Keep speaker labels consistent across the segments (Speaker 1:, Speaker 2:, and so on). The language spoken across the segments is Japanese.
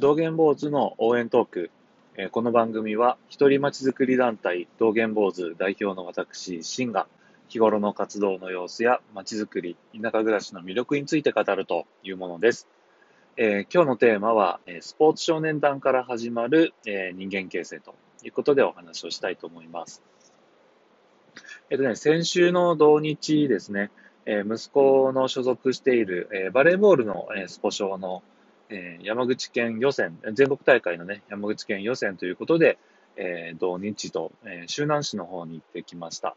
Speaker 1: 道元坊主の応援トーク。えーこの番組は、一人まちづくり団体道元坊主代表の私、シンが、日頃の活動の様子やまちづくり、田舎暮らしの魅力について語るというものです。えー今日のテーマは、スポーツ少年団から始まる、えー人間形成ということでお話をしたいと思います。えっとね、先週の同日ですね、え息子の所属している、えバレーボールの、えースポ少の、えー山口県予選、全国大会のね、山口県予選ということで、えー同日と、えー周南市の方に行ってきました。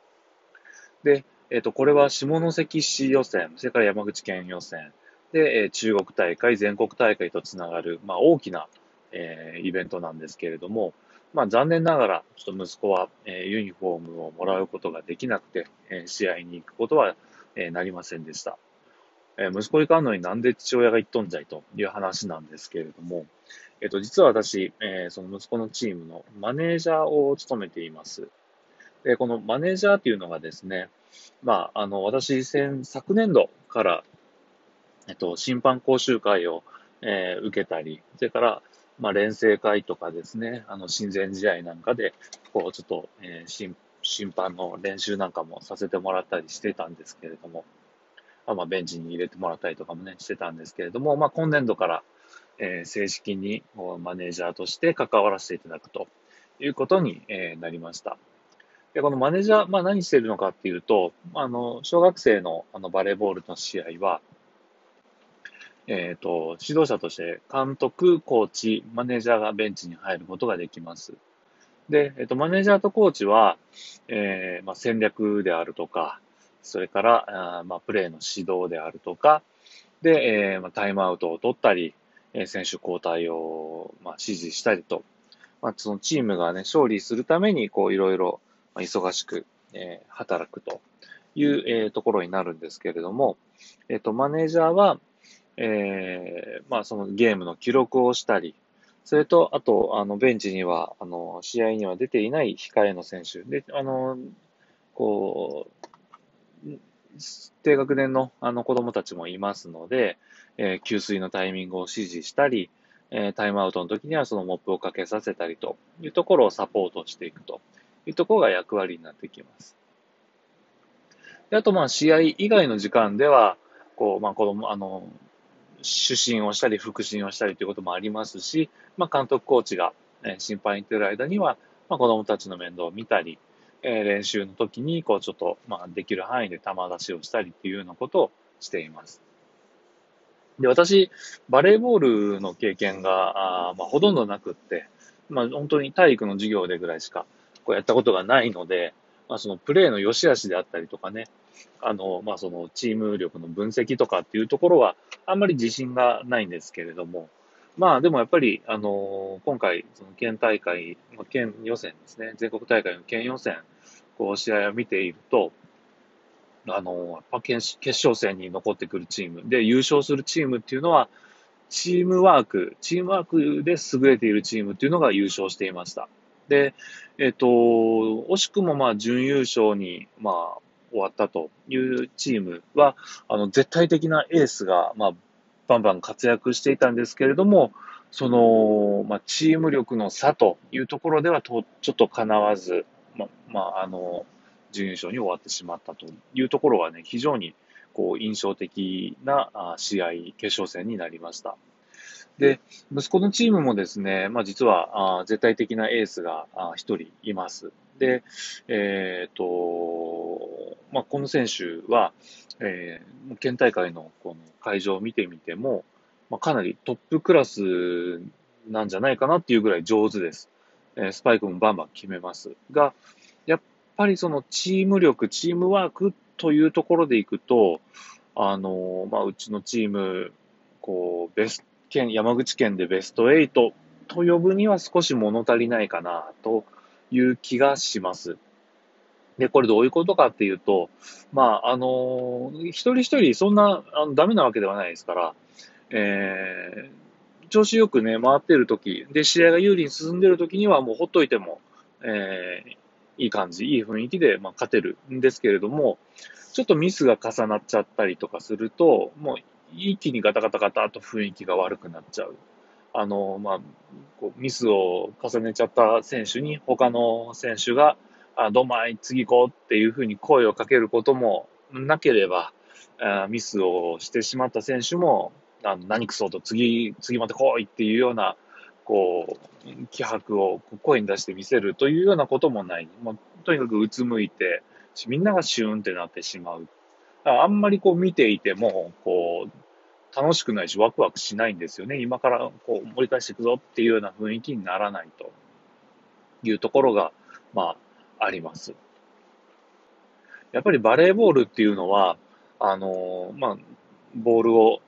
Speaker 1: で、えっ、と、これは下関市予選、それから山口県予選、で、え中国大会、全国大会とつながる、まあ、大きな、えイベントなんですけれども、まあ、残念ながら、ちょっと息子は、えユニフォームをもらうことができなくて、え試合に行くことは、えなりませんでした。え息子行かんのになんで父親が行っとんじゃいという話なんですけれども、えっ、と、実は私、えその息子のチームのマネージャーを務めています。で、このマネージャーっていうのがですね、まあ、あの、私、先、昨年度から、えっと、審判講習会を、えー受けたり、それから、まあ、連成会とかですね、あの、親善試合なんかで、こう、ちょっと、えー審審判の練習なんかもさせてもらったりしてたんですけれども、まあ、ベンチに入れてもらったりとかもね、してたんですけれども、まあ、今年度から、えー正式にマネージャーとして関わらせていただくということに、えーなりました。で、このマネージャー、まあ何してるのかっていうと、あの、小学生のあのバレーボールの試合は、えっ、と、指導者として監督、コーチ、マネージャーがベンチに入ることができます。で、えっ、と、マネージャーとコーチは、えーまあ、戦略であるとか、それから、あまあ、プレーの指導であるとか、で、えーまあ、タイムアウトを取ったり、えー選手交代を、まあ、指示したりと、まあ、そのチームがね、勝利するために、こう、いろいろ、まあ、忙しく、えー働くという、えーところになるんですけれども、えっ、と、マネージャーは、えーまあ、そのゲームの記録をしたり、それと、あと、あの、ベンチには、あの、試合には出ていない控えの選手。で、あの、こう、低学年のあの子供たちもいますので、えー給水のタイミングを指示したり、えータイムアウトの時にはそのモップをかけさせたりというところをサポートしていくというところが役割になってきます。であと、まあ、試合以外の時間では、こう、まあ、子供、あの、主審をしたり、副審をしたりということもありますし、まあ、監督、コーチが、えー審判に行っている間には、まあ、子供たちの面倒を見たり、えー練習の時に、こう、ちょっと、まあ、できる範囲で球出しをしたりっていうようなことをしています。で、私、バレーボールの経験が、あまあ、ほとんどなくって、まあ、本当に体育の授業でぐらいしか、こうやったことがないので、まあ、そのプレーの良し悪しであったりとかね、あの、まあ、そのチーム力の分析とかっていうところは、あんまり自信がないんですけれども、まあ、でもやっぱり、あの今回、その県大会、まあ県予選ですね、全国大会の県予選、こう、試合を見ていると、あのやっぱ決決勝戦に残ってくるチーム、で、優勝するチームっていうのは、チームワーク、チームワークで優れているチームっていうのが優勝していました。で、えっ、と、惜しくもまあ準優勝に、まあ、終わったというチームは、あの、絶対的なエースが、まあ、バンバン活躍していたんですけれども、その、まあ、チーム力の差というところではと、ちょっと叶わず、ま、まあ、あの、準優勝に終わってしまったというところはね、非常に、こう、印象的な試合、決勝戦になりました。で、息子のチームもですね、まあ、実は、あ絶対的なエースがあ一人います。で、えっ、と、まあ、この選手は、えー県大会のこの会場を見てみても、まあ、かなりトップクラスなんじゃないかなっていうぐらい上手です。スパイクもバンバン決めます。が、やっぱりそのチーム力、チームワークというところでいくと、あのまあ、うちのチーム、こう、ベス、県、山口県でベスト8と呼ぶには少し物足りないかなという気がします。で、これどういうことかっていうと、まあ、あの一人一人そんな、あの、ダメなわけではないですから、えー、調子よくね、回ってる時で、試合が有利に進んでる時にはもうほっといても、えー、いい感じ、いい雰囲気で、まあ、勝てるんですけれども、ちょっとミスが重なっちゃったりとかすると、もう一気にガタガタガタと雰囲気が悪くなっちゃう。あの、まあ、こうミスを重ねちゃった選手に他の選手が、あどまい、次行こうっていうふうに声をかけることもなければ、あミスをしてしまった選手も、あの何くそと次、次まで来いっていうような、こう、気迫を声に出して見せるというようなこともない。まあ、とにかくうつむいて、みんながシューンってなってしまう。あんまりこう見ていても、こう、楽しくないし、ワクワクしないんですよね。今からこう盛り返していくぞっていうような雰囲気にならないというところが、まあ、あります。やっぱりバレーボールっていうのは、あの、まあ、ボールを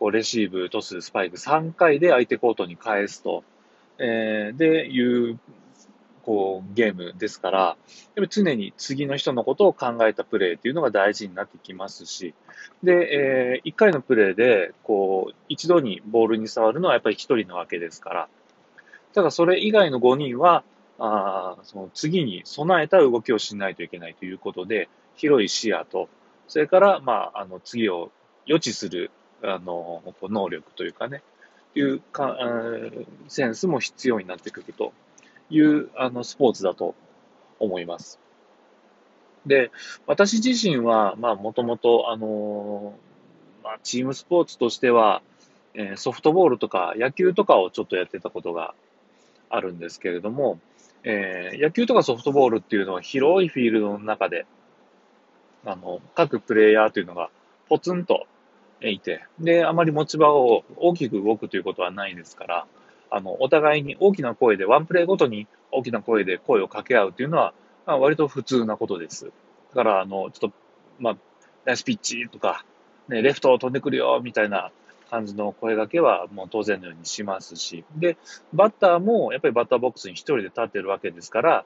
Speaker 1: こうレシーブ、トス、スパイク3回で相手コートに返すと、えー、でいうこうゲームですから、でも常に次の人のことを考えたプレーっていうのが大事になってきますし、で、えー、1回のプレーでこう一度にボールに触るのはやっぱり1人なわけですから、ただそれ以外の5人は、あその次に備えた動きをしないといけないということで、広い視野と、それから、まあ、あの次を予知するあの能力というかね、いうかセンスも必要になってくるというあのスポーツだと思います。で、私自身は、まあ、もともと、あのまあ、チームスポーツとしては、えー、ソフトボールとか野球とかをちょっとやってたことがあるんですけれども、えー、野球とかソフトボールっていうのは広いフィールドの中で、あの、各プレイヤーというのがポツンといて、で、あまり持ち場を大きく動くということはないですから、あの、お互いに大きな声で、ワンプレーごとに大きな声で声を掛け合うというのは、まあ、割と普通なことです。だから、あの、ちょっと、まあ、ナイスピッチとか、ね、レフトを飛んでくるよ、みたいな感じの声掛けはもう当然のようにしますし、で、バッターもやっぱりバッターボックスに一人で立ってるわけですから、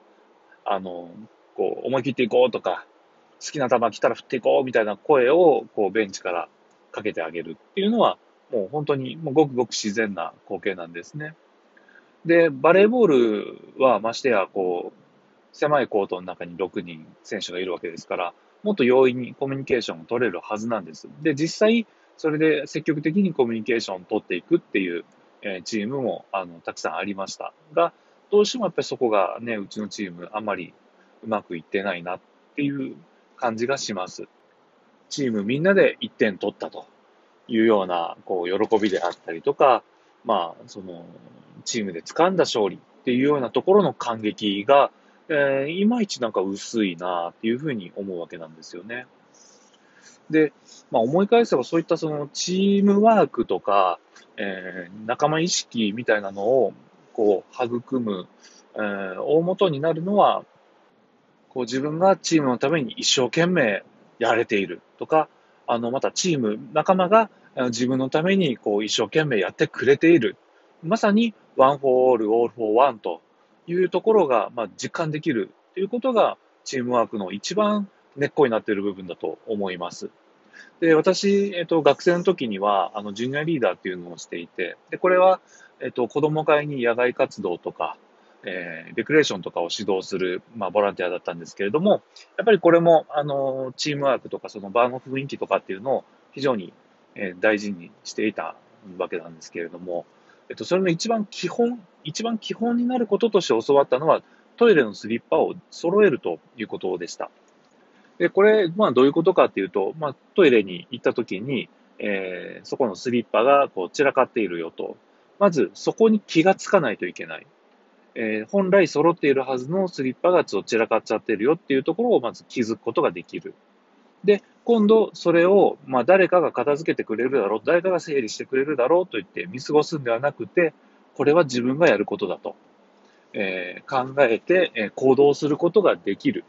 Speaker 1: あの、こう、思い切っていこうとか、好きな球来たら振っていこうみたいな声を、こう、ベンチからかけてあげるっていうのは、もう本当にもうごくごく自然な光景なんですね。で、バレーボールはましてや、こう、狭いコートの中に6人選手がいるわけですから、もっと容易にコミュニケーションを取れるはずなんです。で、実際、それで積極的にコミュニケーションを取っていくっていう、え、チームもあのたくさんありましたが、どうしてもやっぱりそこがね、うちのチームあんまりうまくいってないなっていう感じがします。チームみんなで1点取ったというような、こう、喜びであったりとか、まあ、その、チームで掴んだ勝利っていうようなところの感激が、えー、いまいちなんか薄いなっていうふうに思うわけなんですよね。で、まあ、思い返せばそういったそのチームワークとか、えー、仲間意識みたいなのをこう育む、えー、大元になるのは、こう自分がチームのために一生懸命やれているとか、あの、またチーム、仲間が自分のためにこう一生懸命やってくれている。まさに、one for all, all for one というところが、まあ、実感できるということが、チームワークの一番根っこになっている部分だと思います。で、私、えっと、学生の時には、あの、ジュニアリーダーっていうのをしていて、で、これは、えっと、子供会に野外活動とか、えー、レクレーションとかを指導する、まあ、ボランティアだったんですけれども、やっぱりこれも、あの、チームワークとか、その場の雰囲気とかっていうのを非常に、えー、大事にしていたわけなんですけれども、えっと、それの一番基本、一番基本になることとして教わったのは、トイレのスリッパを揃えるということでした。で、これ、まあ、どういうことかっていうと、まあ、トイレに行った時に、えー、そこのスリッパがこう散らかっているよと。まず、そこに気がつかないといけない。えー、本来揃っているはずのスリッパがちょっと散らかっちゃってるよっていうところをまず気づくことができる。で、今度それを、まあ、誰かが片付けてくれるだろう、誰かが整理してくれるだろうと言って見過ごすんではなくて、これは自分がやることだと、えー、考えて、え、行動することができる。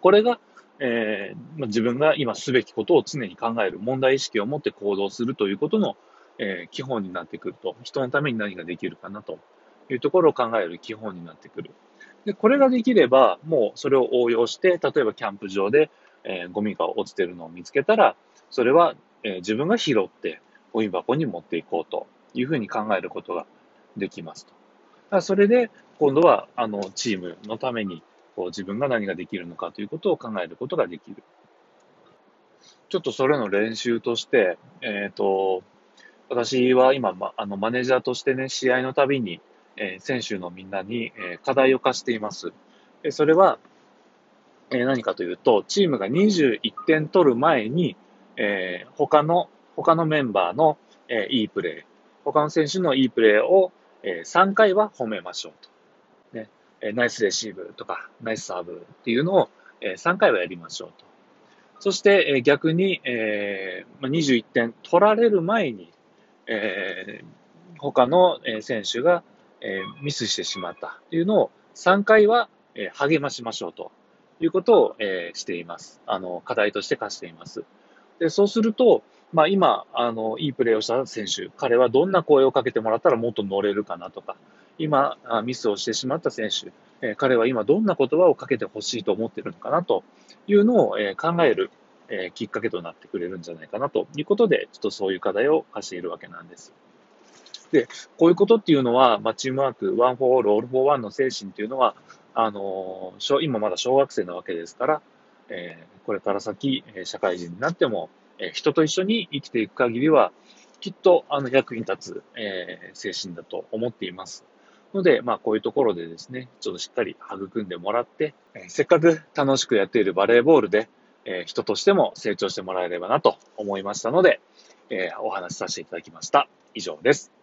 Speaker 1: これが、えーまあ、自分が今すべきことを常に考える、問題意識を持って行動するということの、え、基本になってくると、人のために何ができるかなというところを考える基本になってくる。で、これができれば、もうそれを応用して、例えばキャンプ場で、えー、ゴミが落ちてるのを見つけたら、それは、えー、自分が拾って、ゴミ箱に持っていこうというふうに考えることができますと。だそれで、今度は、あの、チームのために、こう、自分が何ができるのかということを考えることができる。ちょっとそれの練習として、えっ、ー、と、私は今、ま、あの、マネージャーとしてね、試合のたびに、え、選手のみんなに、え、課題を課しています。えそれは、え、何かというと、チームが21点取る前に、え、他の、他のメンバーの、え、いいプレー、他の選手のいいプレーを、えー、3回は褒めましょうと。ね、え、ナイスレシーブとか、ナイスサーブっていうのを、えー、3回はやりましょうと。そして、え、逆に、えー、21点取られる前に、え、他の選手が、えー、ミスしてしまったというのを3回は、えー、励ましましょうということを、えー、しています。あの、課題として課しています。で、そうすると、まあ今、あの、いいプレーをした選手、彼はどんな声をかけてもらったらもっと乗れるかなとか、今、ミスをしてしまった選手、え彼は今どんな言葉をかけてほしいと思ってるのかなというのを、え考える、えきっかけとなってくれるんじゃないかなということで、ちょっとそういう課題を課しているわけなんです。で、こういうことっていうのは、まあ、チームワーク、ワンフォーオール、オールフォーワンの精神っていうのは、あの今まだ小学生なわけですから、えー、これから先、社会人になっても、えー、人と一緒に生きていく限りは、きっと、あの、役に立つ、えー、精神だと思っています。ので、まあ、こういうところでですね、ちょっとしっかり育んでもらって、えー、せっかく楽しくやっているバレーボールで、えー、人としても成長してもらえればなと思いましたので、えー、お話しさせていただきました。以上です。